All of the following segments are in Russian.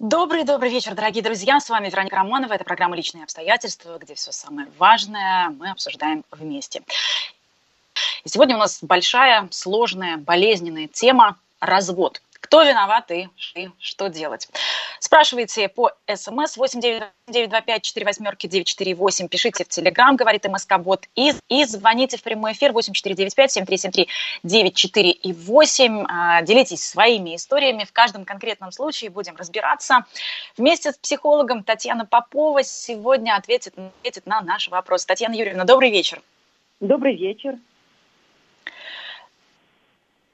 Добрый-добрый вечер, дорогие друзья. С вами Вероника Романова. Это программа «Личные обстоятельства», где все самое важное мы обсуждаем вместе. И сегодня у нас большая, сложная, болезненная тема – развод – кто виноват и, что делать? Спрашивайте по смс 8925-48-948, пишите в Телеграм, говорит МСК-бот, и, и звоните в прямой эфир 8495-7373-94 и 8. А, делитесь своими историями. В каждом конкретном случае будем разбираться. Вместе с психологом Татьяна Попова сегодня ответит, ответит на наш вопрос. Татьяна Юрьевна, добрый вечер. Добрый вечер.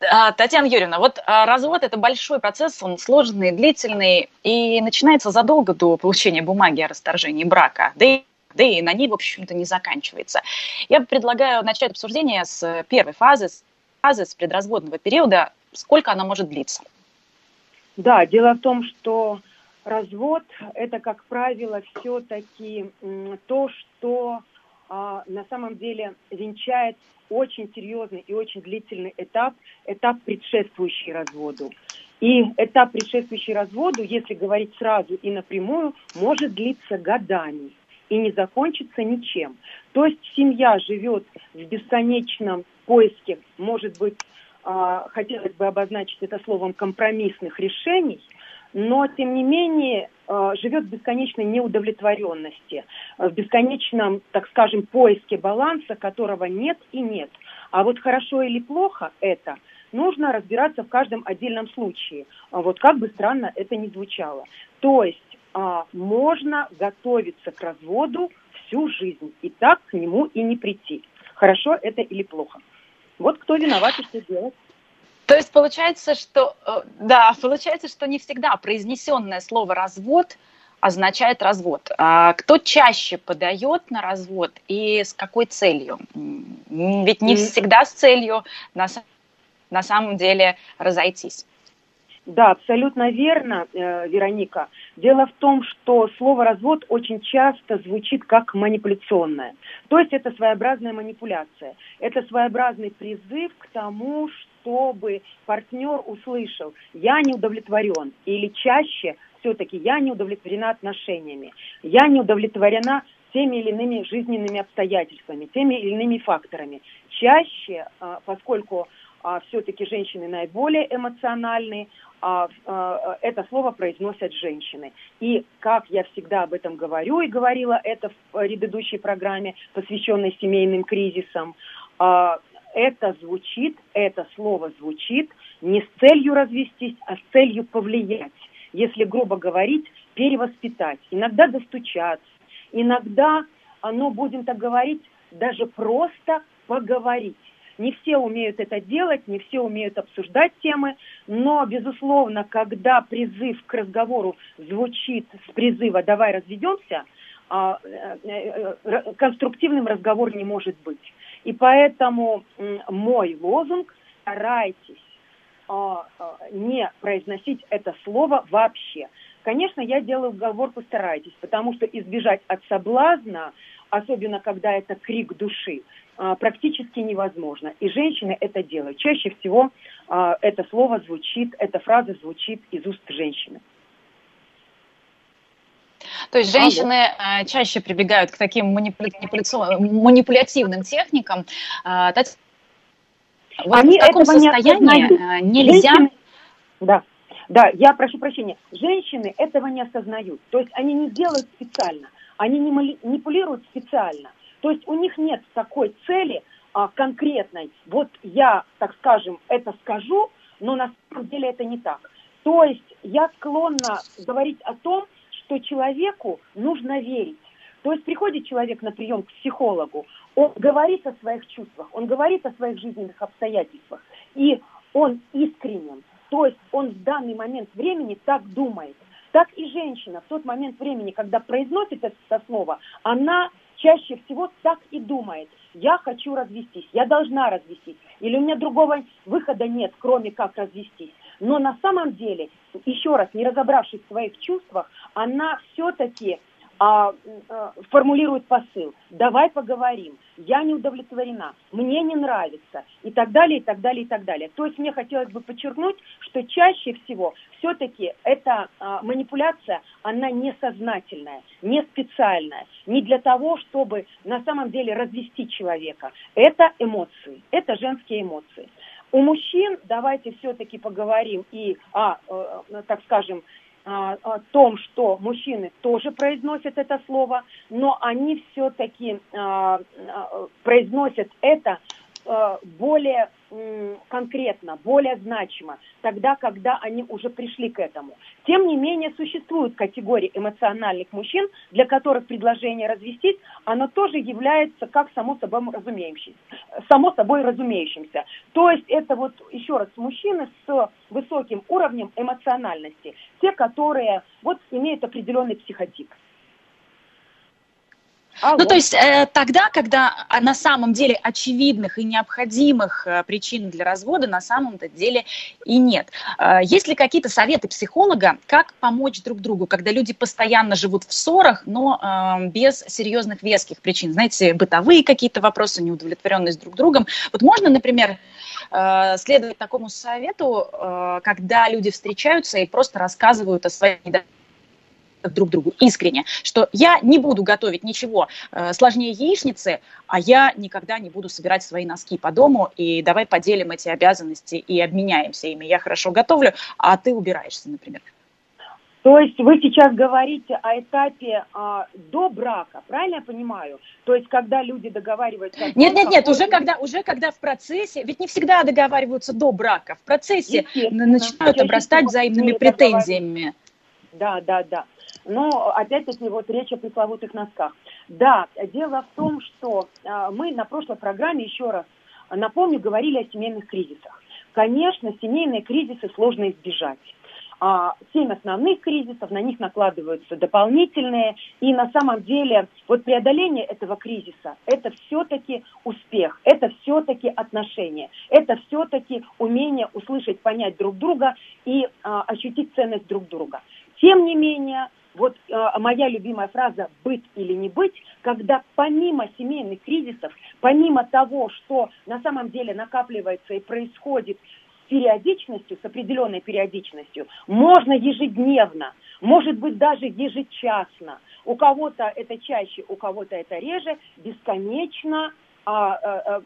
А, Татьяна Юрьевна, вот а, развод – это большой процесс, он сложный, длительный, и начинается задолго до получения бумаги о расторжении брака, да и, да и на ней, в общем-то, не заканчивается. Я предлагаю начать обсуждение с первой фазы, с фазы с предразводного периода. Сколько она может длиться? Да, дело в том, что развод – это, как правило, все-таки то, что на самом деле венчает очень серьезный и очень длительный этап, этап предшествующий разводу. И этап, предшествующий разводу, если говорить сразу и напрямую, может длиться годами и не закончиться ничем. То есть семья живет в бесконечном поиске, может быть, а, хотелось бы обозначить это словом компромиссных решений, но тем не менее э, живет в бесконечной неудовлетворенности, в бесконечном, так скажем, поиске баланса, которого нет и нет. А вот хорошо или плохо это нужно разбираться в каждом отдельном случае. А вот как бы странно это ни звучало. То есть а, можно готовиться к разводу всю жизнь и так к нему и не прийти. Хорошо это или плохо. Вот кто виноват и что делать. То есть получается, что э, да, получается, что не всегда произнесенное слово развод означает развод. А кто чаще подает на развод и с какой целью? Ведь не всегда с целью на, на самом деле разойтись. Да, абсолютно верно, э, Вероника. Дело в том, что слово развод очень часто звучит как манипуляционное. То есть это своеобразная манипуляция. Это своеобразный призыв к тому, чтобы партнер услышал, я не удовлетворен, или чаще все-таки я не удовлетворена отношениями, я не удовлетворена теми или иными жизненными обстоятельствами, теми или иными факторами. Чаще, а, поскольку а, все-таки женщины наиболее эмоциональные, а, а, это слово произносят женщины. И как я всегда об этом говорю и говорила это в предыдущей программе, посвященной семейным кризисам, это звучит, это слово звучит не с целью развестись, а с целью повлиять. Если грубо говорить, перевоспитать, иногда достучаться, иногда, оно, будем так говорить, даже просто поговорить. Не все умеют это делать, не все умеют обсуждать темы, но, безусловно, когда призыв к разговору звучит с призыва «давай разведемся», а, э, э, э, конструктивным разговор не может быть. И поэтому мой лозунг – старайтесь а, а, не произносить это слово вообще. Конечно, я делаю оговорку «старайтесь», потому что избежать от соблазна, особенно когда это крик души, а, практически невозможно. И женщины это делают. Чаще всего это слово звучит, эта фраза звучит из уст женщины. То есть женщины а, чаще прибегают к таким манипуля... манипулятивным техникам. А, вот Они в таком состоянии не а, нельзя... Женщины... Да. Да, я прошу прощения. Женщины этого не осознают. То есть они не делают специально. Они не манипулируют специально. То есть у них нет такой цели а, конкретной. Вот я, так скажем, это скажу, но на самом деле это не так. То есть я склонна говорить о том, что человеку нужно верить. То есть приходит человек на прием к психологу, он говорит о своих чувствах, он говорит о своих жизненных обстоятельствах, и он искренен. То есть он в данный момент времени так думает. Так и женщина в тот момент времени, когда произносит это слово, она чаще всего так и думает. Я хочу развестись, я должна развестись, или у меня другого выхода нет, кроме как развестись. Но на самом деле, еще раз, не разобравшись в своих чувствах, она все-таки а, а, формулирует посыл. Давай поговорим. Я не удовлетворена. Мне не нравится. И так далее, и так далее, и так далее. То есть мне хотелось бы подчеркнуть, что чаще всего все-таки эта а, манипуляция, она несознательная, не специальная. Не для того, чтобы на самом деле развести человека. Это эмоции. Это женские эмоции. У мужчин давайте все-таки поговорим и о, э, так скажем, о том, что мужчины тоже произносят это слово, но они все-таки а, произносят это более конкретно, более значимо, тогда, когда они уже пришли к этому. Тем не менее, существуют категории эмоциональных мужчин, для которых предложение развестись, оно тоже является как само собой разумеющимся. Само собой разумеющимся. То есть это вот, еще раз, мужчины с высоким уровнем эмоциональности, те, которые вот имеют определенный психотип. Алло. Ну, то есть э, тогда, когда а, на самом деле очевидных и необходимых э, причин для развода на самом-то деле и нет. Э, есть ли какие-то советы психолога, как помочь друг другу, когда люди постоянно живут в ссорах, но э, без серьезных веских причин? Знаете, бытовые какие-то вопросы, неудовлетворенность друг другом. Вот можно, например, э, следовать такому совету, э, когда люди встречаются и просто рассказывают о своих недостатках друг другу искренне, что я не буду готовить ничего э, сложнее яичницы, а я никогда не буду собирать свои носки по дому, и давай поделим эти обязанности и обменяемся ими. Я хорошо готовлю, а ты убираешься, например. То есть вы сейчас говорите о этапе а, до брака, правильно я понимаю? То есть когда люди договариваются... Нет, нет, нет, уже когда, уже когда в процессе, ведь не всегда договариваются до брака, в процессе начинают обрастать взаимными претензиями. Да, да, да. Но опять-таки вот речь о пресловутых носках. Да, дело в том, что э, мы на прошлой программе, еще раз напомню, говорили о семейных кризисах. Конечно, семейные кризисы сложно избежать. А, семь основных кризисов, на них накладываются дополнительные. И на самом деле вот преодоление этого кризиса – это все-таки успех, это все-таки отношения, это все-таки умение услышать, понять друг друга и а, ощутить ценность друг друга. Тем не менее, вот э, моя любимая фраза «быть или не быть», когда помимо семейных кризисов, помимо того, что на самом деле накапливается и происходит с периодичностью, с определенной периодичностью, можно ежедневно, может быть даже ежечасно, у кого-то это чаще, у кого-то это реже, бесконечно а, а,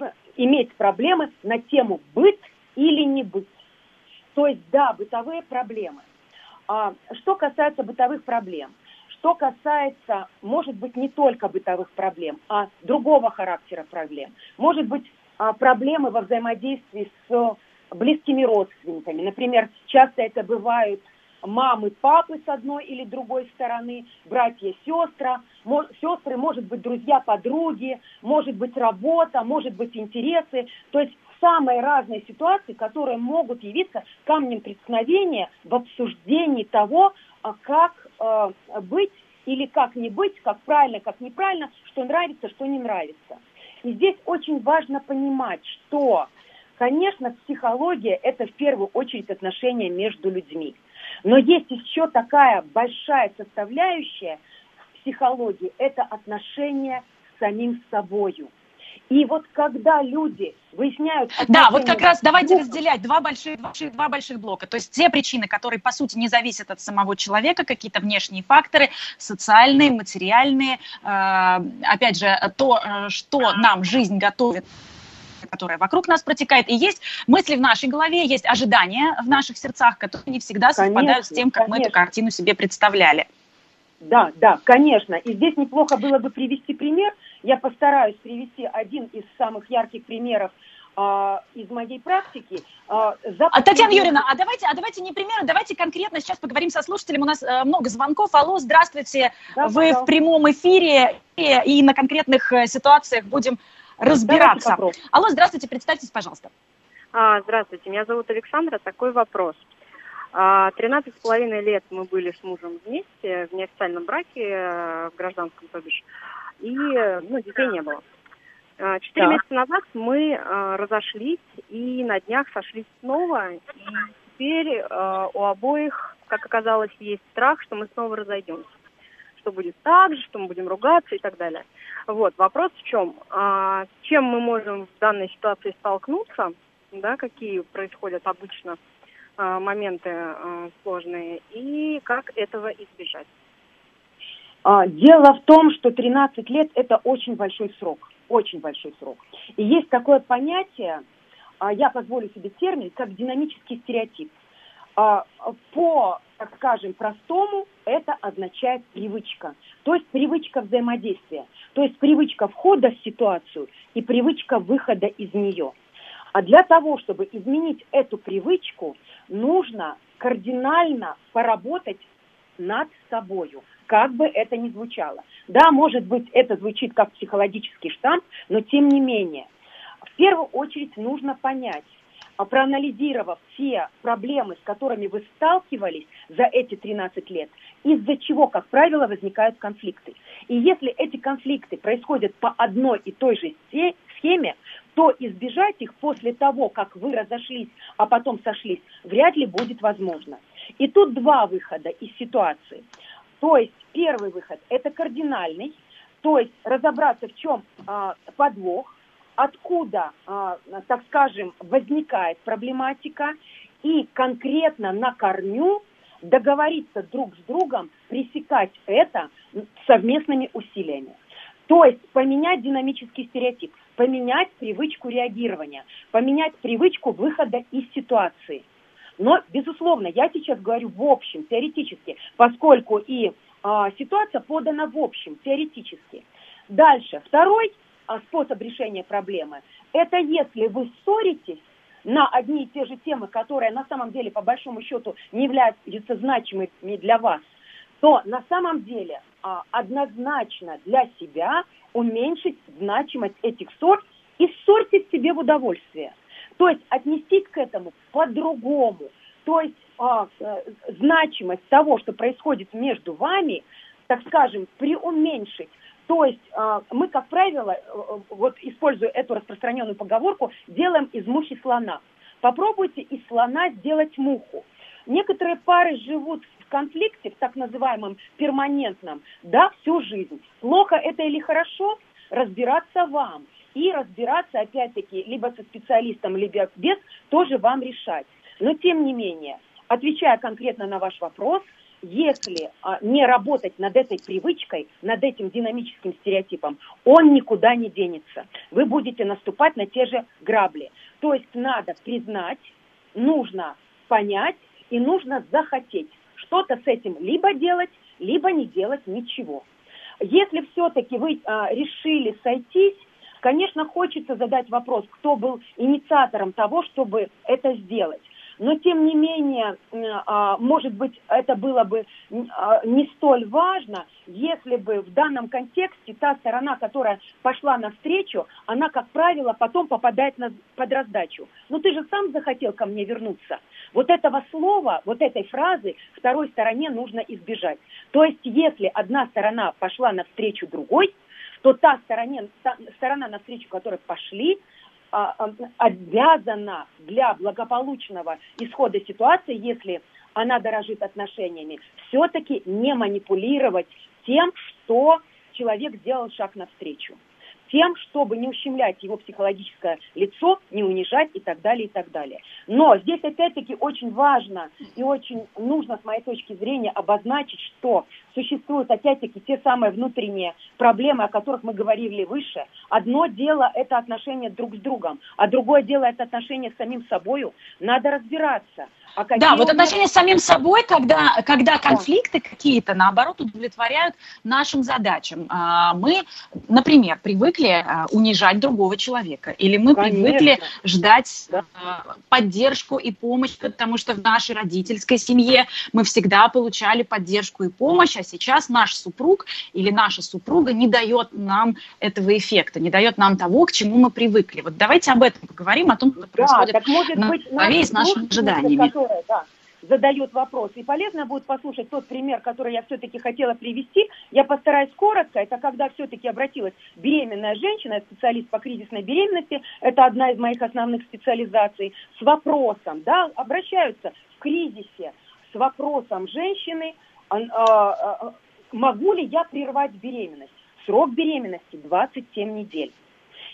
а, иметь проблемы на тему «быть или не быть». То есть, да, бытовые проблемы – что касается бытовых проблем, что касается, может быть, не только бытовых проблем, а другого характера проблем, может быть, а, проблемы во взаимодействии с близкими родственниками. Например, часто это бывают мамы, папы с одной или другой стороны, братья, сестра, сестры, может быть, друзья, подруги, может быть, работа, может быть, интересы. То есть самые разные ситуации, которые могут явиться камнем преткновения в обсуждении того, а как э, быть или как не быть, как правильно, как неправильно, что нравится, что не нравится. И здесь очень важно понимать, что, конечно, психология – это в первую очередь отношения между людьми. Но есть еще такая большая составляющая в психологии – это отношения с самим собою – и вот когда люди выясняют... Да, вот как раз давайте разделять два больших, два, больших, два больших блока. То есть те причины, которые, по сути, не зависят от самого человека, какие-то внешние факторы, социальные, материальные. Э, опять же, то, э, что нам жизнь готовит которая вокруг нас протекает, и есть мысли в нашей голове, есть ожидания в наших сердцах, которые не всегда совпадают конечно, с тем, как конечно. мы эту картину себе представляли. Да, да, конечно. И здесь неплохо было бы привести пример. Я постараюсь привести один из самых ярких примеров а, из моей практики. А, а, Татьяна Юрьевна, а давайте, а давайте не примеры, давайте конкретно сейчас поговорим со слушателем. У нас а, много звонков. Алло, здравствуйте. Да, Вы пожалуйста. в прямом эфире и, и на конкретных э, ситуациях будем разбираться. Алло, здравствуйте, представьтесь, пожалуйста. А, здравствуйте, меня зовут Александра. Такой вопрос. Тринадцать с половиной лет мы были с мужем вместе в неофициальном браке, э, в гражданском, то бишь. И ну, детей не было. А, четыре месяца назад мы а, разошлись и на днях сошлись снова. И теперь а, у обоих, как оказалось, есть страх, что мы снова разойдемся. Что будет так же, что мы будем ругаться и так далее. Вот, вопрос в чем? А, с чем мы можем в данной ситуации столкнуться, да, какие происходят обычно а, моменты а, сложные, и как этого избежать? А, дело в том, что 13 лет – это очень большой срок, очень большой срок. И есть такое понятие, а, я позволю себе термин, как динамический стереотип. А, по, так скажем, простому это означает привычка. То есть привычка взаимодействия. То есть привычка входа в ситуацию и привычка выхода из нее. А для того, чтобы изменить эту привычку, нужно кардинально поработать над собою – как бы это ни звучало. Да, может быть, это звучит как психологический штамп, но тем не менее. В первую очередь нужно понять, а проанализировав все проблемы, с которыми вы сталкивались за эти 13 лет, из-за чего, как правило, возникают конфликты. И если эти конфликты происходят по одной и той же схеме, то избежать их после того, как вы разошлись, а потом сошлись, вряд ли будет возможно. И тут два выхода из ситуации. То есть первый выход – это кардинальный, то есть разобраться, в чем а, подвох, откуда, а, так скажем, возникает проблематика, и конкретно на корню договориться друг с другом, пресекать это совместными усилиями. То есть поменять динамический стереотип, поменять привычку реагирования, поменять привычку выхода из ситуации – но, безусловно, я сейчас говорю в общем, теоретически, поскольку и а, ситуация подана в общем, теоретически. Дальше, второй а, способ решения проблемы, это если вы ссоритесь на одни и те же темы, которые на самом деле, по большому счету, не являются значимыми для вас, то на самом деле а, однозначно для себя уменьшить значимость этих ссор и ссорьтесь себе в удовольствие – то есть отнестись к этому по-другому. То есть а, э, значимость того, что происходит между вами, так скажем, преуменьшить. То есть э, мы, как правило, э, вот используя эту распространенную поговорку, делаем из мухи слона. Попробуйте из слона сделать муху. Некоторые пары живут в конфликте, в так называемом перманентном, да, всю жизнь. Плохо это или хорошо, разбираться вам и разбираться, опять-таки, либо со специалистом, либо без, тоже вам решать. Но, тем не менее, отвечая конкретно на ваш вопрос, если а, не работать над этой привычкой, над этим динамическим стереотипом, он никуда не денется. Вы будете наступать на те же грабли. То есть надо признать, нужно понять и нужно захотеть что-то с этим либо делать, либо не делать ничего. Если все-таки вы а, решили сойтись, Конечно, хочется задать вопрос, кто был инициатором того, чтобы это сделать. Но, тем не менее, а, может быть, это было бы а, не столь важно, если бы в данном контексте та сторона, которая пошла навстречу, она, как правило, потом попадает на, под раздачу. Ну, ты же сам захотел ко мне вернуться. Вот этого слова, вот этой фразы второй стороне нужно избежать. То есть, если одна сторона пошла навстречу другой, то та, стороне, та сторона, навстречу которой пошли, а, а, обязана для благополучного исхода ситуации, если она дорожит отношениями, все-таки не манипулировать тем, что человек сделал шаг навстречу тем, чтобы не ущемлять его психологическое лицо, не унижать и так далее, и так далее. Но здесь опять-таки очень важно и очень нужно, с моей точки зрения, обозначить, что существуют опять-таки те самые внутренние проблемы, о которых мы говорили выше. Одно дело – это отношения друг с другом, а другое дело – это отношения с самим собой. Надо разбираться – а да, вот отношения с самим собой, когда, когда конфликты какие-то, наоборот, удовлетворяют нашим задачам. А, мы, например, привыкли а, унижать другого человека, или мы Конечно. привыкли ждать да. А, поддержку и помощь, потому что в нашей родительской семье мы всегда получали поддержку и помощь, а сейчас наш супруг или наша супруга не дает нам этого эффекта, не дает нам того, к чему мы привыкли. Вот давайте об этом поговорим, о том, что да, происходит так, может на быть, с нашими ожиданиями которая, да, задает вопрос. И полезно будет послушать тот пример, который я все-таки хотела привести. Я постараюсь коротко. Это когда все-таки обратилась беременная женщина, специалист по кризисной беременности. Это одна из моих основных специализаций. С вопросом, да, обращаются в кризисе с вопросом женщины, а, а, могу ли я прервать беременность. Срок беременности 27 недель.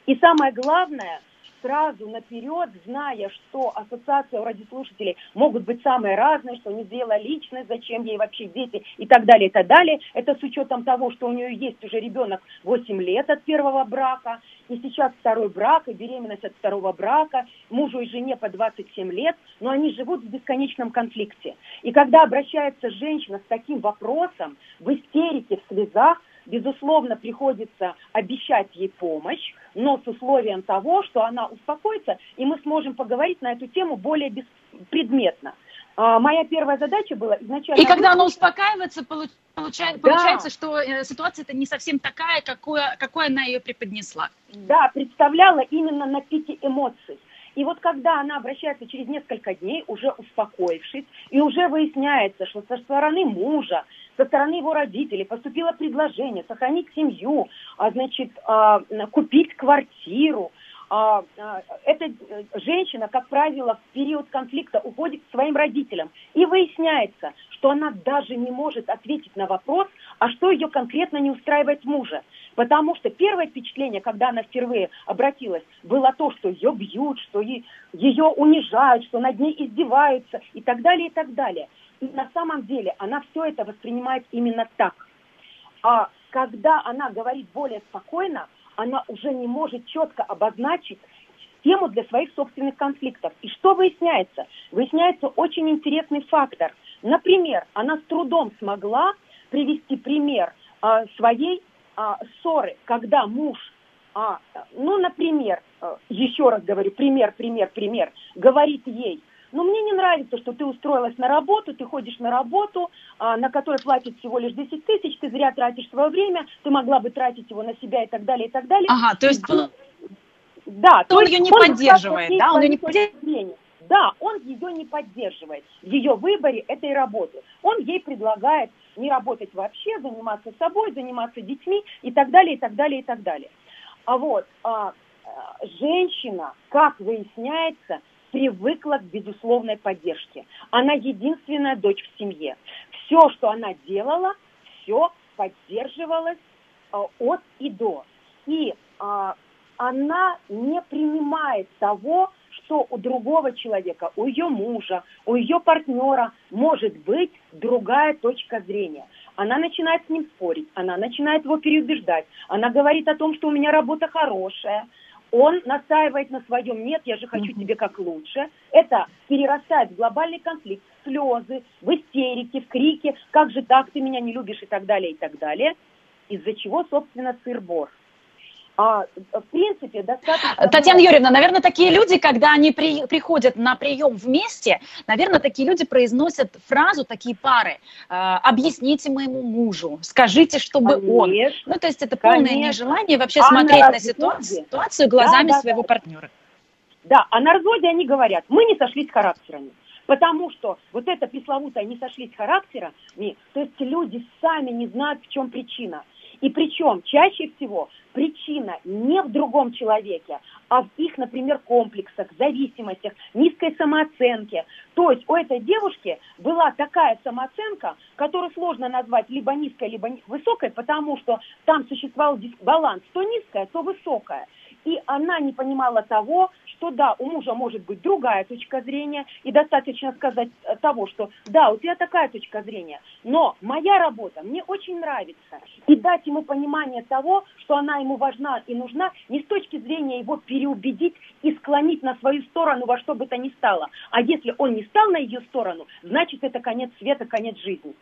И самое главное – сразу наперед, зная, что ассоциация у радиослушателей могут быть самые разные, что не дело личность, зачем ей вообще дети и так далее, и так далее. Это с учетом того, что у нее есть уже ребенок 8 лет от первого брака, и сейчас второй брак, и беременность от второго брака, мужу и жене по 27 лет, но они живут в бесконечном конфликте. И когда обращается женщина с таким вопросом, в истерике, в слезах, безусловно, приходится обещать ей помощь, но с условием того, что она успокоится, и мы сможем поговорить на эту тему более беспредметно. А, моя первая задача была изначально... И когда она успокаивается, получ, получай, да. получается, что э, ситуация это не совсем такая, какой, какой она ее преподнесла. Да, представляла именно на пике эмоций. И вот когда она обращается через несколько дней, уже успокоившись, и уже выясняется, что со стороны мужа со стороны его родителей поступило предложение сохранить семью, а, значит, а, купить квартиру. А, а, эта э, женщина, как правило, в период конфликта уходит к своим родителям. И выясняется, что она даже не может ответить на вопрос, а что ее конкретно не устраивает мужа. Потому что первое впечатление, когда она впервые обратилась, было то, что ее бьют, что ее унижают, что над ней издеваются и так далее, и так далее. На самом деле она все это воспринимает именно так. А когда она говорит более спокойно, она уже не может четко обозначить тему для своих собственных конфликтов. И что выясняется? Выясняется очень интересный фактор. Например, она с трудом смогла привести пример а, своей а, ссоры, когда муж, а, ну, например, а, еще раз говорю, пример, пример, пример, говорит ей, но мне не нравится, что ты устроилась на работу, ты ходишь на работу, а, на которой платят всего лишь 10 тысяч, ты зря тратишь свое время, ты могла бы тратить его на себя и так далее, и так далее. Ага, то есть... Да, то, то он ее не поддерживает, да? Он ее не поддерживает. Да, он ее не поддерживает в ее выборе этой работы. Он ей предлагает не работать вообще, заниматься собой, заниматься детьми и так далее, и так далее, и так далее. А вот а, а женщина, как выясняется, привыкла к безусловной поддержке. Она единственная дочь в семье. Все, что она делала, все поддерживалось э, от и до. И э, она не принимает того, что у другого человека, у ее мужа, у ее партнера может быть другая точка зрения. Она начинает с ним спорить, она начинает его переубеждать, она говорит о том, что у меня работа хорошая, он настаивает на своем «нет, я же хочу тебе как лучше». Это перерастает в глобальный конфликт, слезы, в истерике, в крике «как же так, ты меня не любишь» и так далее, и так далее. Из-за чего, собственно, сыр-бор. А, в принципе, достаточно... Татьяна Юрьевна, наверное, такие люди, когда они при, приходят на прием вместе, наверное, такие люди произносят фразу, такие пары, э, объясните моему мужу, скажите, чтобы конечно, он... Ну, то есть это полное конечно. нежелание вообще а смотреть на, на ситуацию, ситуацию глазами да, да, своего да. партнера. Да, а на разводе они говорят, мы не сошлись характерами. Потому что вот это пресловутое не сошлись характерами, то есть люди сами не знают, в чем причина. И причем чаще всего причина не в другом человеке, а в их, например, комплексах, зависимостях, низкой самооценке. То есть у этой девушки была такая самооценка, которую сложно назвать либо низкой, либо высокой, потому что там существовал дисбаланс, то низкая, то высокая. И она не понимала того, что да, у мужа может быть другая точка зрения, и достаточно сказать э, того, что да, у тебя такая точка зрения, но моя работа мне очень нравится, и дать ему понимание того, что она ему важна и нужна, не с точки зрения его переубедить и склонить на свою сторону во что бы то ни стало, а если он не стал на ее сторону, значит это конец света, конец жизни.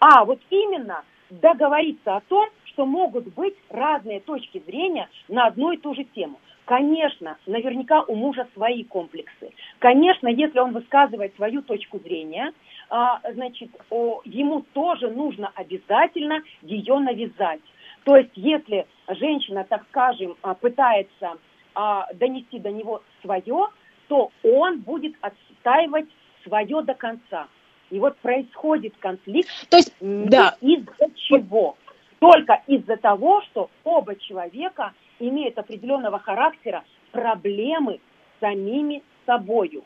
А вот именно договориться о том, что могут быть разные точки зрения на одну и ту же тему. Конечно, наверняка у мужа свои комплексы. Конечно, если он высказывает свою точку зрения, а, значит, ему тоже нужно обязательно ее навязать. То есть, если женщина, так скажем, а, пытается а, донести до него свое, то он будет отстаивать свое до конца. И вот происходит конфликт. То есть, да. Из-за чего? Только из-за того, что оба человека имеют определенного характера проблемы с самими собою.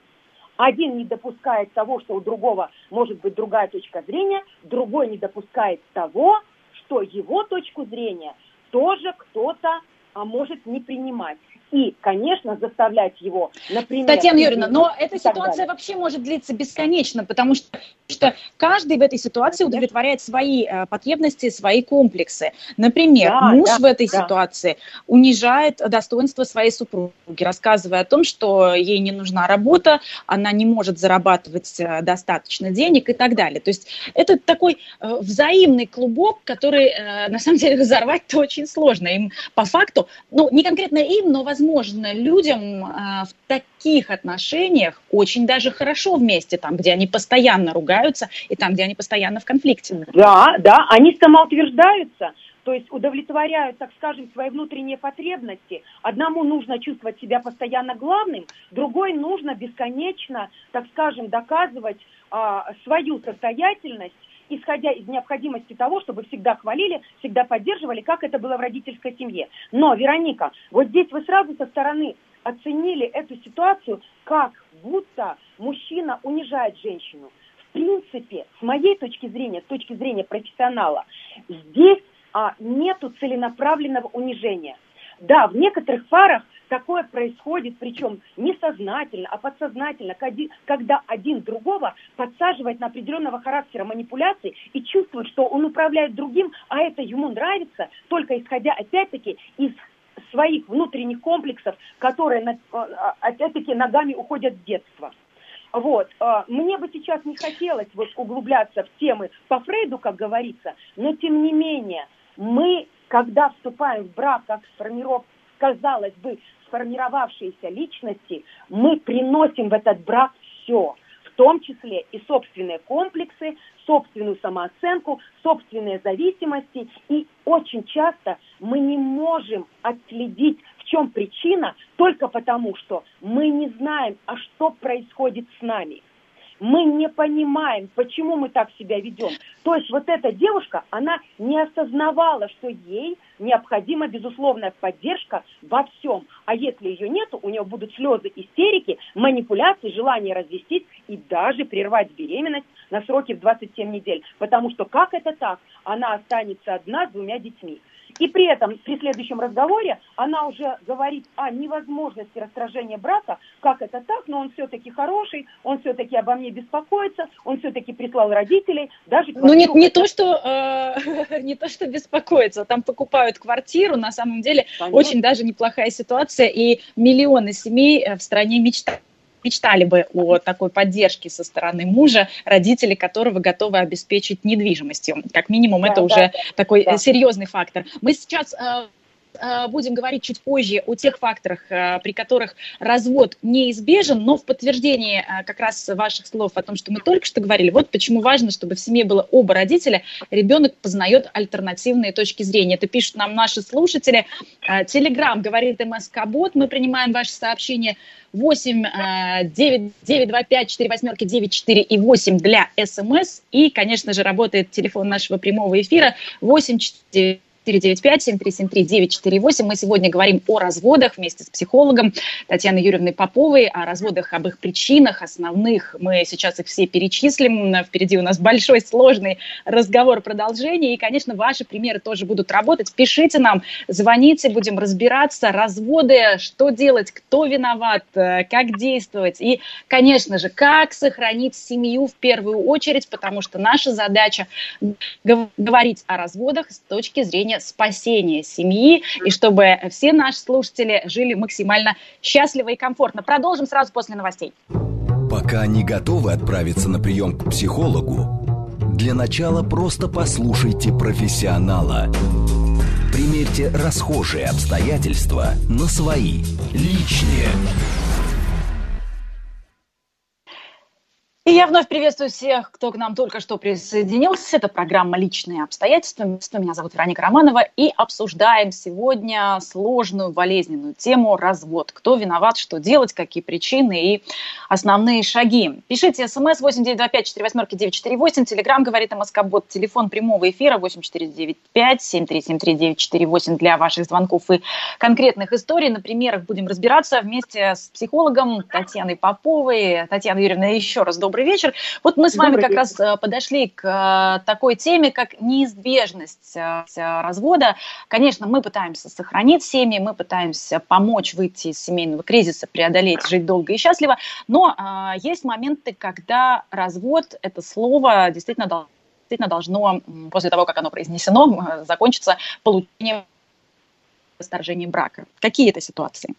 Один не допускает того, что у другого может быть другая точка зрения, другой не допускает того, что его точку зрения тоже кто-то может не принимать и, конечно, заставлять его, например... Татьяна Юрьевна, но эта ситуация далее. вообще может длиться бесконечно, потому что, что каждый в этой ситуации удовлетворяет свои э, потребности, свои комплексы. Например, да, муж да, в этой да. ситуации унижает достоинство своей супруги, рассказывая о том, что ей не нужна работа, она не может зарабатывать э, достаточно денег и так далее. То есть это такой э, взаимный клубок, который, э, на самом деле, разорвать-то очень сложно. Им по факту, ну, не конкретно им, но, возможно, людям а, в таких отношениях очень даже хорошо вместе, там, где они постоянно ругаются и там, где они постоянно в конфликте. Да, да, они самоутверждаются, то есть удовлетворяют, так скажем, свои внутренние потребности. Одному нужно чувствовать себя постоянно главным, другой нужно бесконечно, так скажем, доказывать а, свою состоятельность исходя из необходимости того, чтобы всегда хвалили, всегда поддерживали, как это было в родительской семье. Но, Вероника, вот здесь вы сразу со стороны оценили эту ситуацию, как будто мужчина унижает женщину. В принципе, с моей точки зрения, с точки зрения профессионала, здесь а, нету целенаправленного унижения. Да, в некоторых парах такое происходит, причем не сознательно, а подсознательно, когда один другого подсаживает на определенного характера манипуляции и чувствует, что он управляет другим, а это ему нравится, только исходя опять-таки из своих внутренних комплексов, которые а, опять-таки ногами уходят в детство. Вот. А, мне бы сейчас не хотелось вот углубляться в темы по Фрейду, как говорится, но тем не менее мы, когда вступаем в брак, как сформировка, казалось бы, сформировавшиеся личности, мы приносим в этот брак все, в том числе и собственные комплексы, собственную самооценку, собственные зависимости. И очень часто мы не можем отследить, в чем причина, только потому, что мы не знаем, а что происходит с нами – мы не понимаем, почему мы так себя ведем. То есть вот эта девушка, она не осознавала, что ей необходима безусловная поддержка во всем. А если ее нету, у нее будут слезы, истерики, манипуляции, желание развестись и даже прервать беременность на сроки в 27 недель. Потому что как это так? Она останется одна с двумя детьми. И при этом при следующем разговоре она уже говорит о невозможности расторжения брака, как это так, но он все-таки хороший, он все-таки обо мне беспокоится, он все-таки прислал родителей, даже Ну не, не то, что э, не то, что беспокоится, там покупают квартиру, на самом деле Конечно. очень даже неплохая ситуация, и миллионы семей э, в стране мечтают мечтали бы о такой поддержке со стороны мужа, родители которого готовы обеспечить недвижимостью. Как минимум, да, это да, уже да, такой да. серьезный фактор. Мы сейчас э, Э, будем говорить чуть позже о тех факторах, э, при которых развод неизбежен, но в подтверждении э, как раз ваших слов о том, что мы только что говорили, вот почему важно, чтобы в семье было оба родителя, ребенок познает альтернативные точки зрения. Это пишут нам наши слушатели. Телеграм говорит МСК-бот, мы принимаем ваши сообщения 8 9 925 4 восьмерки 9 4 и 8 для СМС. И, конечно же, работает телефон нашего прямого эфира 8 4 495-7373-948. Мы сегодня говорим о разводах вместе с психологом Татьяной Юрьевной Поповой, о разводах, об их причинах основных. Мы сейчас их все перечислим. Впереди у нас большой, сложный разговор, продолжение. И, конечно, ваши примеры тоже будут работать. Пишите нам, звоните, будем разбираться. Разводы, что делать, кто виноват, э, как действовать. И, конечно же, как сохранить семью в первую очередь, потому что наша задача говорить о разводах с точки зрения плане спасения семьи, и чтобы все наши слушатели жили максимально счастливо и комфортно. Продолжим сразу после новостей. Пока не готовы отправиться на прием к психологу, для начала просто послушайте профессионала. Примерьте расхожие обстоятельства на свои, личные. И я вновь приветствую всех, кто к нам только что присоединился. Это программа «Личные обстоятельства». Меня зовут Вероника Романова. И обсуждаем сегодня сложную, болезненную тему «Развод». Кто виноват, что делать, какие причины и основные шаги. Пишите смс 8925-48-948. Телеграмм говорит МСК-бот. Телефон прямого эфира 8495-7373-948 для ваших звонков и конкретных историй. На примерах будем разбираться вместе с психологом Татьяной Поповой. Татьяна Юрьевна, еще раз добрый добрый вечер. Вот мы с вами добрый как вечер. раз э, подошли к э, такой теме, как неизбежность э, развода. Конечно, мы пытаемся сохранить семьи, мы пытаемся помочь выйти из семейного кризиса, преодолеть, жить долго и счастливо, но есть моменты, когда развод, это слово действительно должно действительно должно, после того, как оно произнесено, закончиться получением расторжения брака. Какие это ситуации?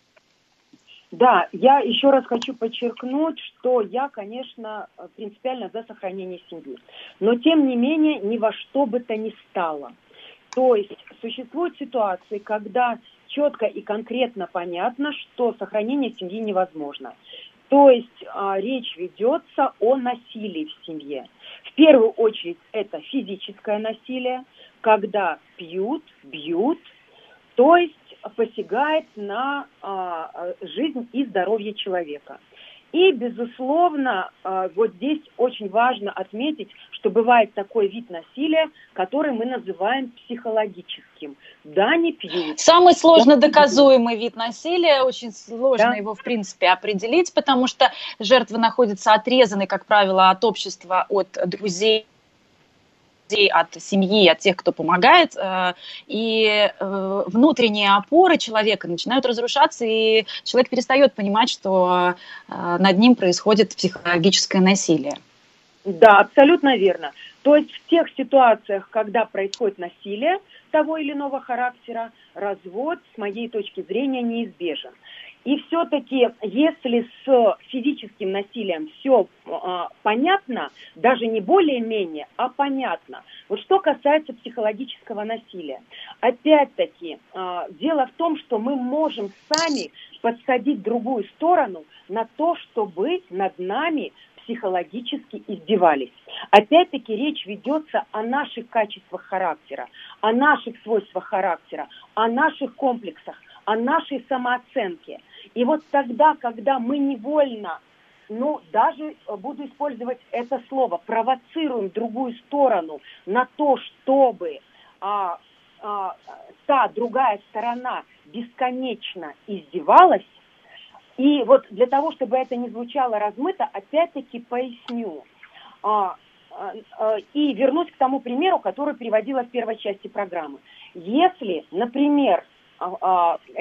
Да, я еще раз хочу подчеркнуть, что я, конечно, принципиально за сохранение семьи. Но, тем не менее, ни во что бы то ни стало. То есть существуют ситуации, когда четко и конкретно понятно, что сохранение семьи невозможно. То есть а, речь ведется о насилии в семье. В первую очередь это физическое насилие, когда пьют, бьют, то есть посягает на а, жизнь и здоровье человека. И, безусловно, а, вот здесь очень важно отметить, что бывает такой вид насилия, который мы называем психологическим. Да, не пьют. Самый сложно доказуемый вид насилия, очень сложно да. его, в принципе, определить, потому что жертва находится отрезанной, как правило, от общества, от друзей, людей, от семьи, от тех, кто помогает, э, и э, внутренние опоры человека начинают разрушаться, и человек перестает понимать, что э, над ним происходит психологическое насилие. Да, абсолютно верно. То есть в тех ситуациях, когда происходит насилие того или иного характера, развод, с моей точки зрения, неизбежен. И все-таки, если с физическим насилием все а, понятно, даже не более-менее, а понятно. Вот что касается психологического насилия. Опять-таки, а, дело в том, что мы можем сами подсадить другую сторону на то, чтобы над нами психологически издевались. Опять-таки речь ведется о наших качествах характера, о наших свойствах характера, о наших комплексах, о нашей самооценке – и вот тогда, когда мы невольно, ну, даже э, буду использовать это слово, провоцируем другую сторону на то, чтобы а, а, та другая сторона бесконечно издевалась, и вот для того, чтобы это не звучало размыто, опять-таки поясню. А, а, и вернусь к тому примеру, который приводила в первой части программы. Если, например,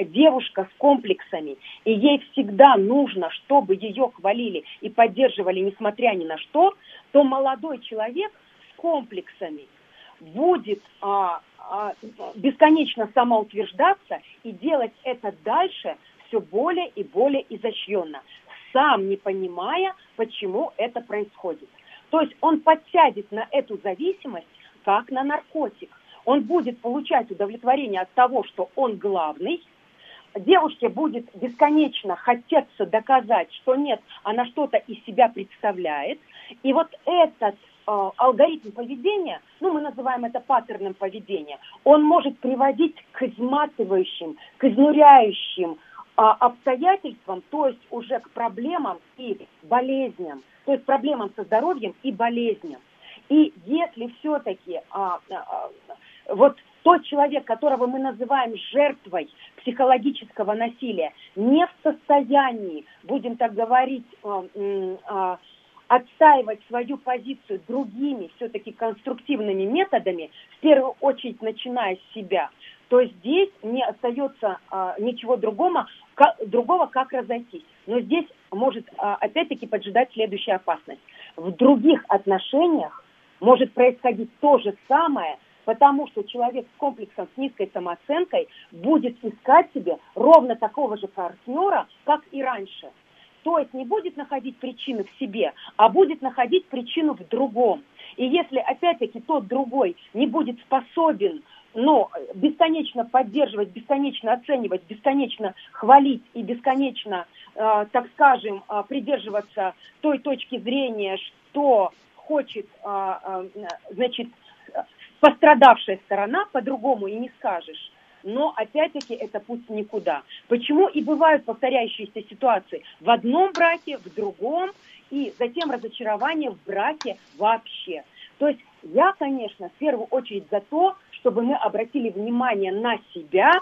девушка с комплексами, и ей всегда нужно, чтобы ее хвалили и поддерживали, несмотря ни на что, то молодой человек с комплексами будет а, а, бесконечно самоутверждаться и делать это дальше все более и более изощренно, сам не понимая, почему это происходит. То есть он подсядет на эту зависимость, как на наркотик он будет получать удовлетворение от того, что он главный, девушке будет бесконечно хотеться доказать, что нет, она что-то из себя представляет. И вот этот э, алгоритм поведения, ну, мы называем это паттерном поведения, он может приводить к изматывающим, к изнуряющим э, обстоятельствам, то есть уже к проблемам и болезням, то есть проблемам со здоровьем и болезням. И если все-таки а, а, вот тот человек, которого мы называем жертвой психологического насилия, не в состоянии, будем так говорить, э, э, отстаивать свою позицию другими все-таки конструктивными методами, в первую очередь начиная с себя, то здесь не остается а, ничего другого, как, другого, как разойтись. Но здесь может а, опять-таки поджидать следующая опасность. В других отношениях может происходить то же самое, Потому что человек с комплексом, с низкой самооценкой будет искать себе ровно такого же партнера, как и раньше. То есть не будет находить причины в себе, а будет находить причину в другом. И если опять-таки тот другой не будет способен но бесконечно поддерживать, бесконечно оценивать, бесконечно хвалить и бесконечно э, так скажем, э, придерживаться той точки зрения, что хочет, э, э, значит, пострадавшая сторона, по-другому и не скажешь. Но опять-таки это путь никуда. Почему и бывают повторяющиеся ситуации в одном браке, в другом, и затем разочарование в браке вообще. То есть я, конечно, в первую очередь за то, чтобы мы обратили внимание на себя,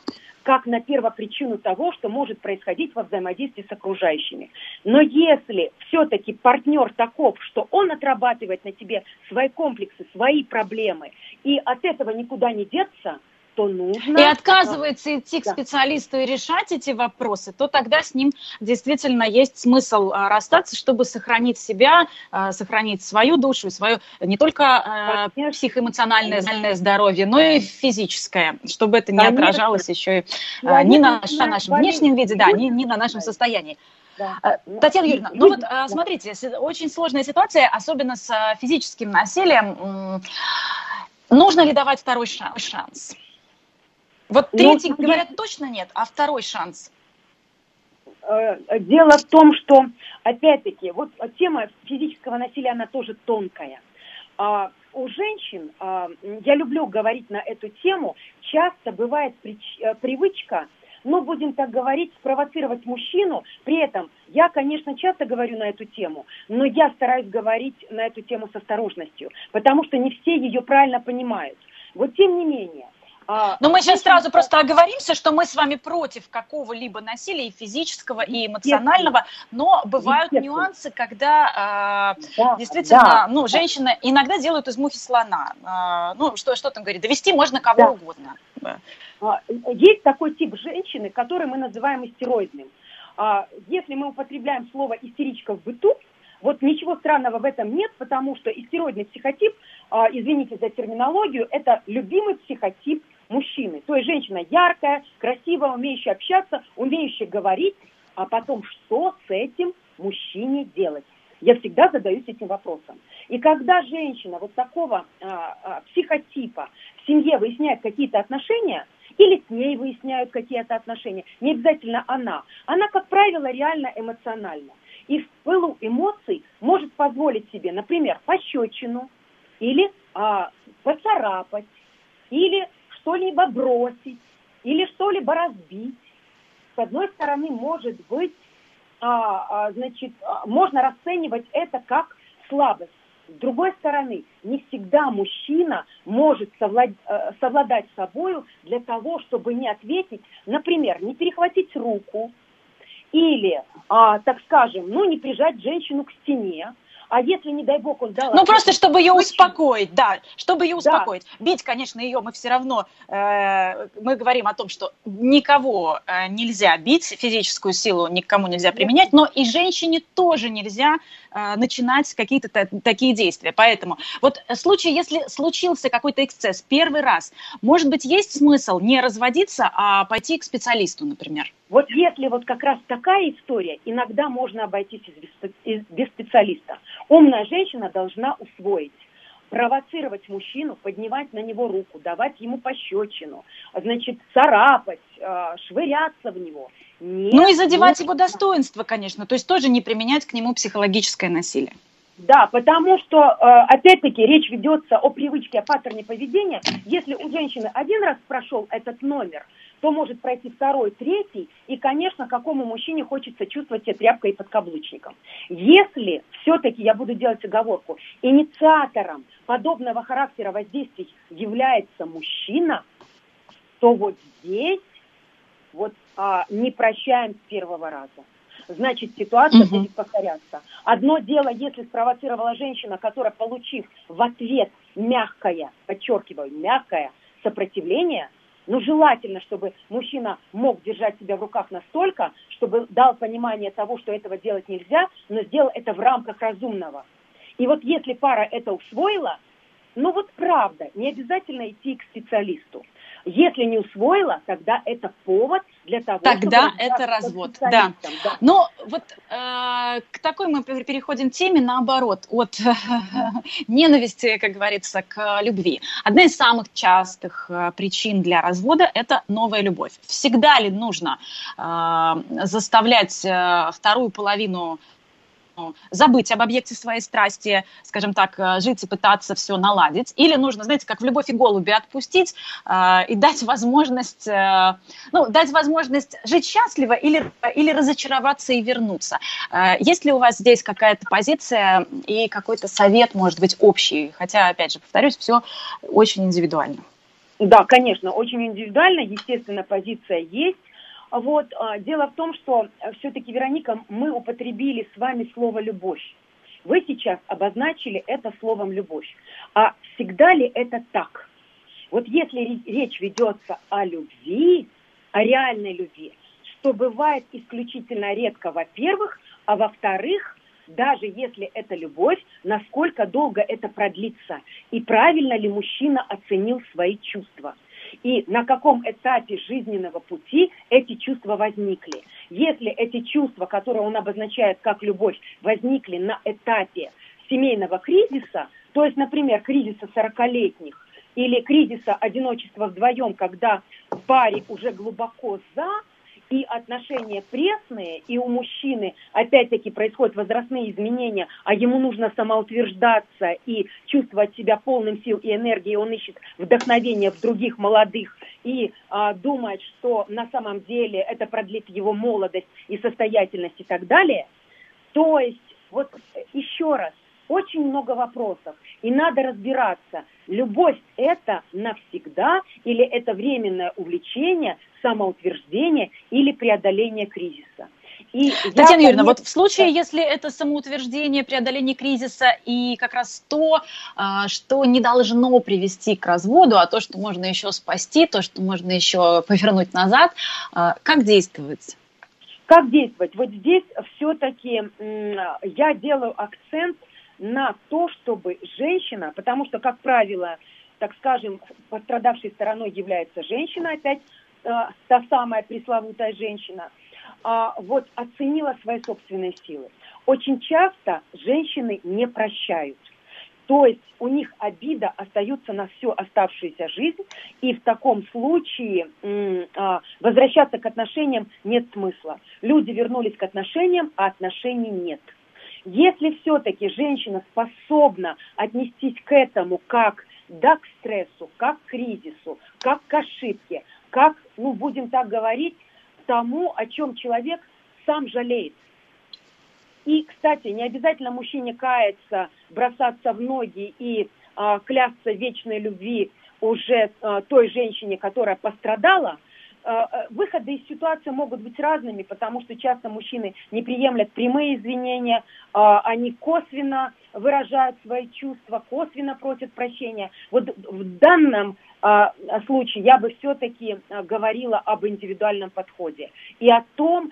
как на первопричину того, что может происходить во взаимодействии с окружающими. Но если все-таки партнер таков, что он отрабатывает на тебе свои комплексы, свои проблемы, и от этого никуда не деться – что нужно. И отказывается идти к специалисту и решать эти вопросы, то тогда с ним действительно есть смысл а, расстаться, чтобы сохранить себя, а, сохранить свою душу, свое не только э, психоэмоциональное здоровье, но и физическое, чтобы это не отражалось еще и ни на нашем внешнем виде, да, ни, ни на нашем состоянии. Да. Татьяна Юрьевна, ну вот смотрите, очень сложная ситуация, особенно с физическим насилием. Нужно ли давать второй шанс? Вот ну, третий, ну, говорят, я... точно нет, а второй шанс? Э, дело в том, что, опять-таки, вот тема физического насилия, она тоже тонкая. А, у женщин, а, я люблю говорить на эту тему, часто бывает прич, э, привычка, ну, будем так говорить, спровоцировать мужчину. При этом я, конечно, часто говорю на эту тему, но я стараюсь говорить на эту тему с осторожностью, потому что не все ее правильно понимают. Вот тем не менее, Но мы сейчас сразу просто оговоримся, что мы с вами против какого-либо насилия и физического, и эмоционального, но бывают нюансы, когда э, да, действительно, да. ну, женщины иногда делают из мухи слона. Э, ну, что, что там говорит, довести можно кого да. угодно. А, есть такой тип женщины, который мы называем истероидным. Если мы употребляем слово истеричка в быту, вот ничего странного в этом нет, потому что истероидный психотип, извините за терминологию, это любимый психотип мужчины. То есть женщина яркая, красивая, умеющая общаться, умеющая говорить, а потом что с этим мужчине делать? Я всегда задаюсь этим вопросом. И когда женщина вот такого а, а, психотипа в семье выясняет какие-то отношения, или с ней выясняют какие-то отношения, не обязательно она, она, как правило, реально эмоциональна. И в пылу эмоций может позволить себе, например, пощечину, или а, поцарапать, или что-либо бросить или что-либо разбить, с одной стороны, может быть, а, а, значит, а, можно расценивать это как слабость. С другой стороны, не всегда мужчина может совлад... Э, совладать с собой для того, чтобы не ответить, например, не перехватить руку или, а, так скажем, ну, не прижать женщину к стене, а если, не дай бог, он дал... Ну, просто чтобы ее успокоить, да, чтобы ее успокоить. Да. Бить, конечно, ее мы все равно... Э, мы говорим о том, что никого э, нельзя бить, физическую силу никому нельзя применять, но и женщине тоже нельзя э, начинать какие-то такие действия. Поэтому вот случай, если случился какой-то эксцесс первый раз, может быть, есть смысл не разводиться, а пойти к специалисту, например? Вот если вот как раз такая история, иногда можно обойтись без специалиста. Умная женщина должна усвоить провоцировать мужчину, поднимать на него руку, давать ему пощечину, значит, царапать, э, швыряться в него. Нет, ну и задевать нужно. его достоинство, конечно, то есть тоже не применять к нему психологическое насилие. Да, потому что, э, опять-таки, речь ведется о привычке, о паттерне поведения. Если у женщины один раз прошел этот номер – то может пройти второй, третий, и, конечно, какому мужчине хочется чувствовать себя тряпкой и подкаблучником. Если все-таки, я буду делать оговорку, инициатором подобного характера воздействий является мужчина, то вот здесь вот а, не прощаем с первого раза. Значит, ситуация угу. будет повторяться. Одно дело, если спровоцировала женщина, которая, получив в ответ мягкое, подчеркиваю, мягкое сопротивление – но желательно, чтобы мужчина мог держать себя в руках настолько, чтобы дал понимание того, что этого делать нельзя, но сделал это в рамках разумного. И вот если пара это усвоила, ну вот правда, не обязательно идти к специалисту. Если не усвоила, тогда это повод для того, Тогда чтобы это развод, да. да. Но вот э, к такой мы переходим теме наоборот, от э, ненависти, как говорится, к любви. Одна из самых частых э, причин для развода – это новая любовь. Всегда ли нужно э, заставлять э, вторую половину забыть об объекте своей страсти, скажем так, э, жить и пытаться все наладить, или нужно, знаете, как в «Любовь и голуби» отпустить э, и дать возможность, э, ну, дать возможность жить счастливо или, или разочароваться и вернуться. Э, есть ли у вас здесь какая-то позиция и какой-то совет, может быть, общий? Хотя, опять же, повторюсь, все очень индивидуально. Да, конечно, очень индивидуально, естественно, позиция есть. Вот, а, дело в том, что э, все-таки, Вероника, мы употребили с вами слово «любовь». Вы сейчас обозначили это словом «любовь». А всегда ли это так? Вот если речь ведется о любви, о реальной любви, что бывает исключительно редко, во-первых, а во-вторых, даже если это любовь, насколько долго это продлится, и правильно ли мужчина оценил свои чувства – и на каком этапе жизненного пути эти чувства возникли. Если эти чувства, которые он обозначает как любовь, возникли на этапе семейного кризиса, то есть, например, кризиса 40-летних, или кризиса одиночества вдвоем, когда в паре уже глубоко за, и отношения пресные, и у мужчины опять-таки происходят возрастные изменения, а ему нужно самоутверждаться и чувствовать себя полным сил и энергии, он ищет вдохновение в других молодых и а, думает, что на самом деле это продлит его молодость и состоятельность и так далее. То есть, вот еще раз, очень много вопросов, и надо разбираться, любовь это навсегда или это временное увлечение, самоутверждение или преодоление кризиса. И Татьяна Юрьевна, вот в случае, если это самоутверждение, преодоление кризиса и как раз то, а, что не должно привести к разводу, а то, что можно еще спасти, то, что можно еще повернуть назад, а, как действовать? Как действовать? Вот здесь все-таки я делаю акцент на то, чтобы женщина, потому что, как правило, так скажем, пострадавшей стороной является женщина, опять э, та самая пресловутая женщина, э, вот оценила свои собственные силы. Очень часто женщины не прощают. То есть у них обида остается на всю оставшуюся жизнь, и в таком случае э, возвращаться к отношениям нет смысла. Люди вернулись к отношениям, а отношений нет. Если все-таки женщина способна отнестись к этому как да, к стрессу, как к кризису, как к ошибке, как, ну, будем так говорить, тому, о чем человек сам жалеет. И, кстати, не обязательно мужчине каяться, бросаться в ноги и а, клясться вечной любви уже а, той женщине, которая пострадала – Э, э, выходы из ситуации могут быть разными, потому что часто мужчины не приемлят прямые извинения, а, они косвенно выражают свои чувства, косвенно просят прощения. Вот в данном случае я бы все-таки говорила об индивидуальном подходе и о том,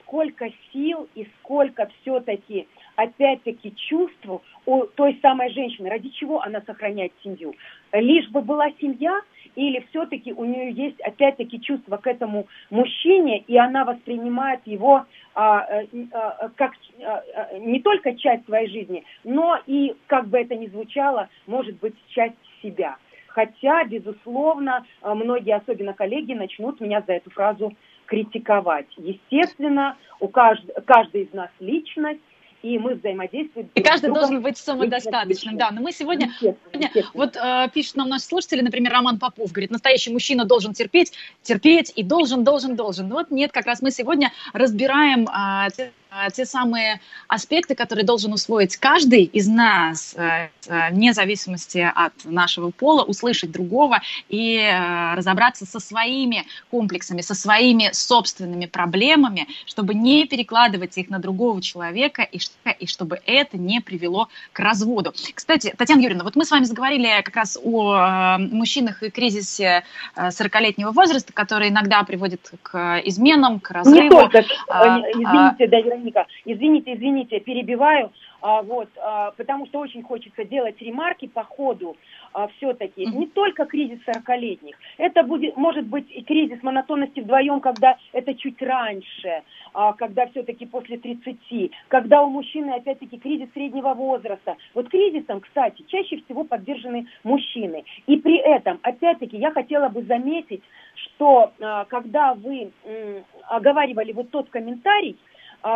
сколько сил и сколько все-таки опять-таки чувств у той самой женщины, ради чего она сохраняет семью. Лишь бы была семья, или все-таки у нее есть опять-таки чувство к этому мужчине, и она воспринимает его а, а, а, как а, а, не только часть своей жизни, но и, как бы это ни звучало, может быть, часть себя. Хотя, безусловно, многие, особенно коллеги, начнут меня за эту фразу критиковать. Естественно, у кажд... каждой из нас личность, и мы взаимодействуем. И каждый должен быть самодостаточным, да. Но мы сегодня, сегодня вот э, пишут нам наши слушатели, например, Роман Попов говорит, настоящий мужчина должен терпеть, терпеть и должен, должен, должен. Ну вот нет, как раз мы сегодня разбираем э, те самые аспекты, которые должен усвоить каждый из нас, э, э, вне зависимости от нашего пола, услышать другого и э, разобраться со своими комплексами, со своими собственными проблемами, чтобы не перекладывать их на другого человека и, и чтобы это не привело к разводу. Кстати, Татьяна Юрьевна, вот мы с вами заговорили как раз о мужчинах и кризисе 40-летнего возраста, который иногда приводит к изменам, к разрыву. Не только, извините, да, Вероника, извините, извините, перебиваю, а, вот, а, потому что очень хочется делать ремарки по ходу а, все-таки. Mm-hmm. Не только кризис 40-летних, это будет, может быть и кризис монотонности вдвоем, когда это чуть раньше, а, когда все-таки после 30, когда у мужчины опять-таки кризис среднего возраста. Вот кризисом, кстати, чаще всего подвержены мужчины. И при этом, опять-таки, я хотела бы заметить, что а, когда вы м, оговаривали вот тот комментарий,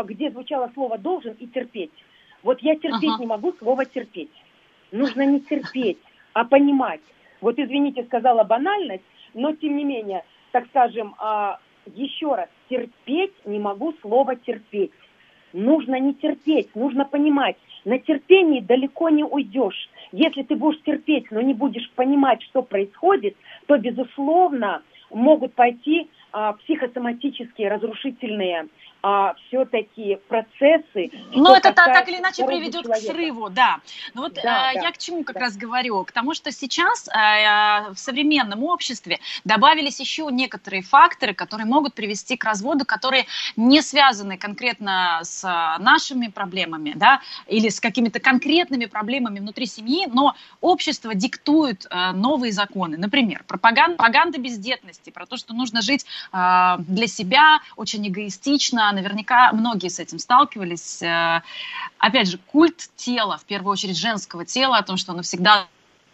где звучало слово «должен» и «терпеть», вот я терпеть ага. не могу слово терпеть. Нужно не терпеть, а понимать. Вот извините, сказала банальность, но тем не менее, так скажем, а, еще раз, терпеть не могу слово терпеть. Нужно не терпеть, нужно понимать. На терпении далеко не уйдешь. Если ты будешь терпеть, но не будешь понимать, что происходит, то, безусловно, могут пойти а, психосоматические разрушительные а, все-таки процессы. Ну, это так или иначе приведет человека. к срыву, да. Ну вот да, э, да, я к чему как да. раз говорю? К тому, что сейчас э, в современном обществе добавились еще некоторые факторы, которые могут привести к разводу, которые не связаны конкретно с нашими проблемами, да, или с какими-то конкретными проблемами внутри семьи, но общество диктует э, новые законы. Например, пропаганда, пропаганда бездетности, про то, что нужно жить э, для себя очень эгоистично, наверняка многие с этим сталкивались. Э, опять же, культ тела, в первую очередь женского тела, о том, что оно всегда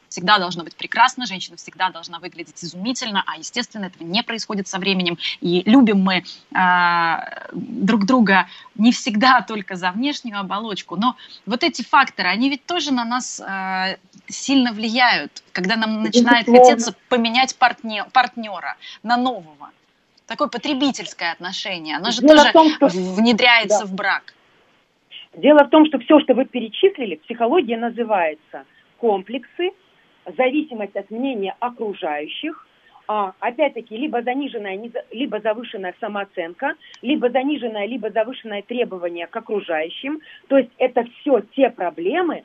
всегда должно быть прекрасно, женщина всегда должна выглядеть изумительно, а, естественно, этого не происходит со временем. И любим мы э, друг друга не всегда только за внешнюю оболочку. Но вот эти факторы, они ведь тоже на нас э, сильно влияют, когда нам начинает хотеться поменять партнер, партнера на нового такое потребительское отношение, оно же Дело тоже том, что... внедряется да. в брак. Дело в том, что все, что вы перечислили, психология называется комплексы, зависимость от мнения окружающих, а, опять-таки, либо заниженная, либо завышенная самооценка, либо заниженное, либо завышенное требование к окружающим. То есть это все те проблемы,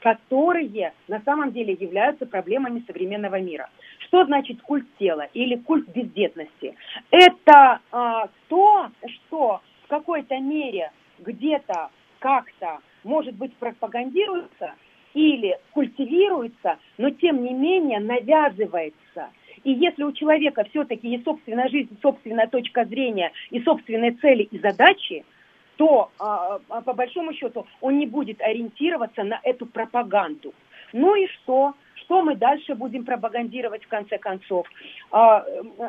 которые на самом деле являются проблемами современного мира. Что значит культ тела или культ бездетности? Это а, то, что в какой-то мере где-то как-то, может быть, пропагандируется или культивируется, но тем не менее навязывается. И если у человека все-таки есть собственная жизнь, собственная точка зрения и собственные цели и задачи, то а, а, по большому счету он не будет ориентироваться на эту пропаганду. Ну и что? Что мы дальше будем пропагандировать в конце концов? А,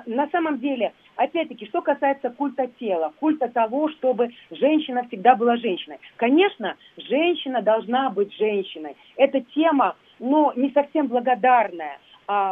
на самом деле, опять-таки, что касается культа тела, культа того, чтобы женщина всегда была женщиной. Конечно, женщина должна быть женщиной. Эта тема, но не совсем благодарная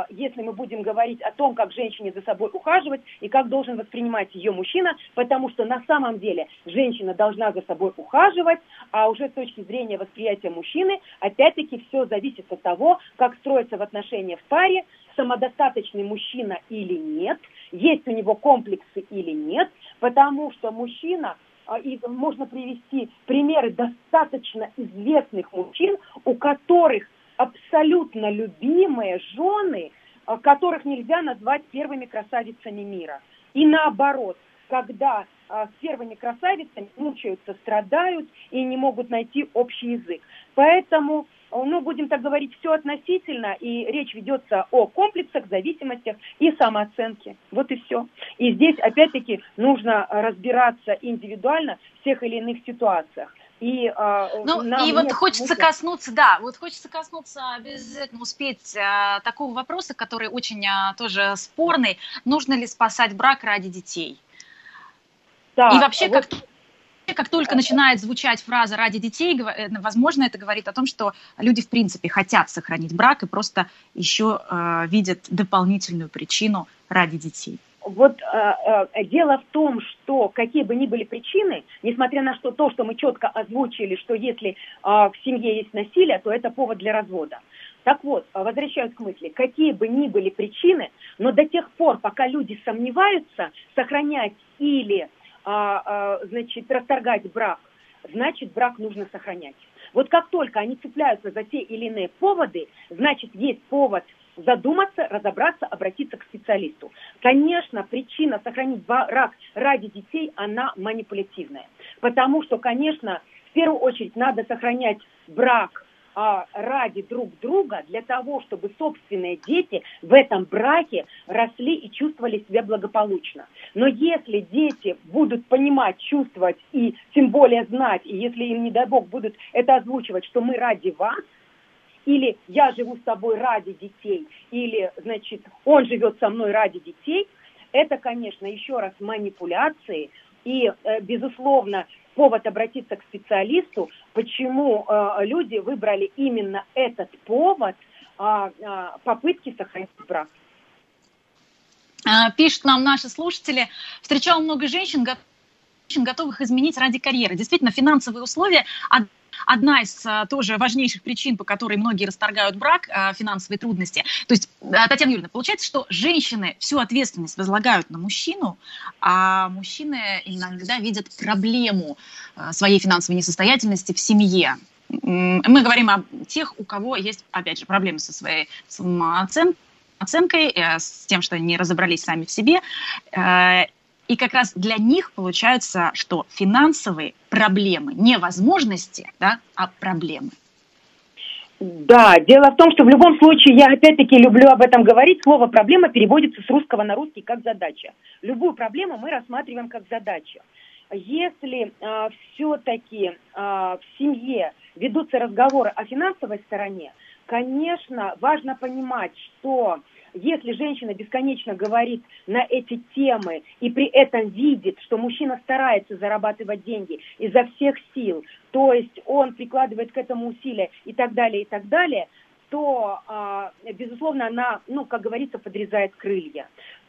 если мы будем говорить о том, как женщине за собой ухаживать и как должен воспринимать ее мужчина, потому что на самом деле женщина должна за собой ухаживать, а уже с точки зрения восприятия мужчины, опять-таки все зависит от того, как строятся в отношения в паре, самодостаточный мужчина или нет, есть у него комплексы или нет, потому что мужчина а, и можно привести примеры достаточно известных мужчин, у которых абсолютно любимые жены, а, которых нельзя назвать первыми красавицами мира. И наоборот, когда а, с первыми красавицами мучаются, страдают и не могут найти общий язык. Поэтому, а, ну, будем так говорить, все относительно, и речь ведется о комплексах, зависимостях и самооценке. Вот и все. И здесь, опять-таки, нужно разбираться индивидуально в тех или иных ситуациях. И, э, ну, и вот хочется смысла. коснуться, да, вот хочется коснуться обязательно успеть э, такого вопроса, который очень э, тоже спорный. Нужно ли спасать брак ради детей? Да, и вообще, вот... как как только начинает звучать фраза «ради детей», э, возможно, это говорит о том, что люди, в принципе, хотят сохранить брак и просто еще э, видят дополнительную причину ради детей вот э, э, дело в том, что какие бы ни были причины, несмотря на что, то, что мы четко озвучили, что если э, в семье есть насилие, то это повод для развода. Так вот, возвращаюсь к мысли, какие бы ни были причины, но до тех пор, пока люди сомневаются, сохранять или, э, э, значит, расторгать брак, значит, брак нужно сохранять. Вот как только они цепляются за те или иные поводы, значит, есть повод задуматься, разобраться, обратиться к специалисту. Конечно, причина сохранить рак ради детей, она манипулятивная. Потому что, конечно, в первую очередь надо сохранять брак а, ради друг друга для того, чтобы собственные дети в этом браке росли и чувствовали себя благополучно. Но если дети будут понимать, чувствовать и тем более знать, и если им, не дай бог, будут это озвучивать, что мы ради вас, или я живу с тобой ради детей, или, значит, он живет со мной ради детей, это, конечно, еще раз манипуляции, и, э, безусловно, повод обратиться к специалисту, почему э, люди выбрали именно этот повод э, э, попытки сохранить брак. А, пишут нам наши слушатели, встречал много женщин, готовых изменить ради карьеры. Действительно, финансовые условия одна из а, тоже важнейших причин, по которой многие расторгают брак, а, финансовые трудности. То есть, а, Татьяна Юрьевна, получается, что женщины всю ответственность возлагают на мужчину, а мужчины иногда видят проблему своей финансовой несостоятельности в семье. Мы говорим о тех, у кого есть, опять же, проблемы со своей самооценкой, оценкой, э, с тем, что они разобрались сами в себе. Э, и как раз для них получается, что финансовые проблемы, не возможности, да, а проблемы. Да, дело в том, что в любом случае, я опять-таки люблю об этом говорить, слово «проблема» переводится с русского на русский как «задача». Любую проблему мы рассматриваем как задачу. Если э, а, все-таки э, а, в семье ведутся разговоры о финансовой стороне, конечно, важно понимать, что если женщина бесконечно говорит на эти темы и при этом видит, что мужчина старается зарабатывать деньги изо всех сил, то есть он прикладывает к этому усилия и так далее, и так далее, то, а, безусловно, она, ну, как говорится, подрезает крылья.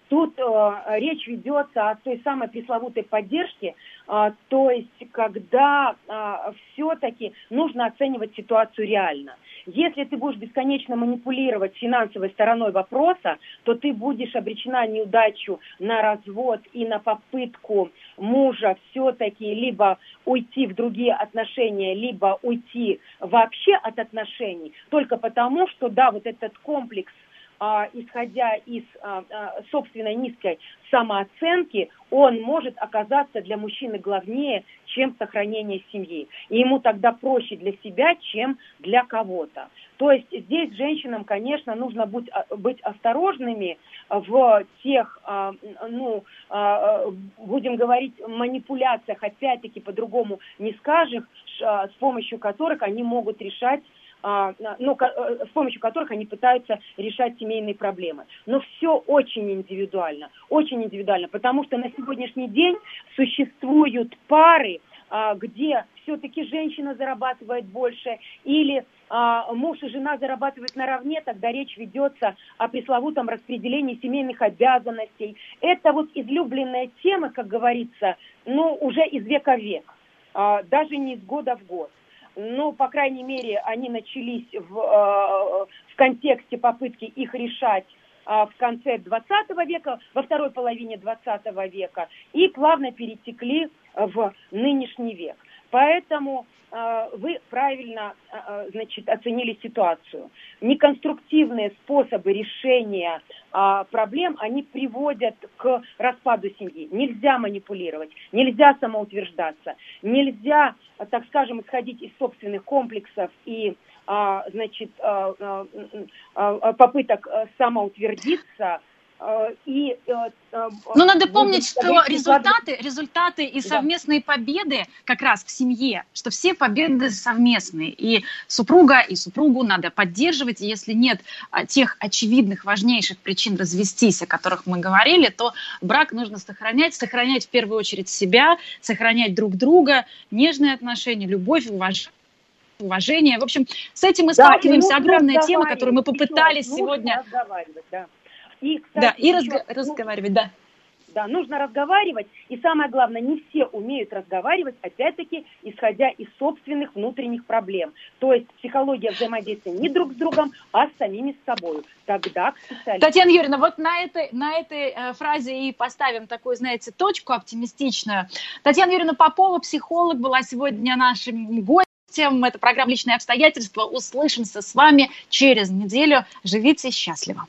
Тут э, речь ведется о той самой пресловутой поддержке, э, то есть когда э, все-таки нужно оценивать ситуацию реально. Если ты будешь бесконечно манипулировать финансовой стороной вопроса, то ты будешь обречена неудачу на развод и на попытку мужа все-таки либо уйти в другие отношения, либо уйти вообще от отношений, только потому, что, да, вот этот комплекс исходя из а, а, собственной низкой самооценки, он может оказаться для мужчины главнее, чем сохранение семьи. И ему тогда проще для себя, чем для кого-то. То есть здесь женщинам, конечно, нужно быть, быть осторожными в тех, ну, будем говорить, манипуляциях, опять-таки по-другому не скажешь, с помощью которых они могут решать а, ну, э, с помощью которых они пытаются решать семейные проблемы. Но все очень индивидуально, очень индивидуально, потому что на сегодняшний день существуют пары, а, где все-таки женщина зарабатывает больше, или а, муж и жена зарабатывают наравне, тогда речь ведется о пресловутом распределении семейных обязанностей. Это вот излюбленная тема, как говорится, ну, уже из века в век, даже не из года в год ну, по крайней мере, они начались в, э, в контексте попытки их решать э, в конце 20 века, во второй половине 20 века, и плавно перетекли в нынешний век. Поэтому э, вы правильно э, значит, оценили ситуацию. Неконструктивные способы решения э, проблем, они приводят к распаду семьи. Нельзя манипулировать, нельзя самоутверждаться, нельзя, так скажем, исходить из собственных комплексов и значит, попыток самоутвердиться, Э, и, э, э, Но надо помнить, что результаты, результаты и совместные победы как раз в семье, что все победы совместные. И супруга, и супругу надо поддерживать. И если нет а, тех очевидных, важнейших причин развестись, о которых мы говорили, то брак нужно сохранять. Сохранять в первую очередь себя, сохранять друг друга, нежные отношения, любовь, уважение уважение. В общем, с этим мы сталкиваемся. Огромная тема, которую мы попытались сегодня... Да. И, кстати, да, и разго- ну, разговаривать, да. Да, нужно разговаривать, и самое главное, не все умеют разговаривать, опять-таки, исходя из собственных внутренних проблем. То есть психология взаимодействия не друг с другом, а с самими с собой. Тогда к специалисту. Татьяна Юрьевна, вот на этой, на этой э, фразе и поставим такую, знаете, точку оптимистичную. Татьяна Юрьевна Попова, психолог, была сегодня нашим гостем. Это программа «Личные обстоятельства». Услышимся с вами через неделю. Живите счастливо.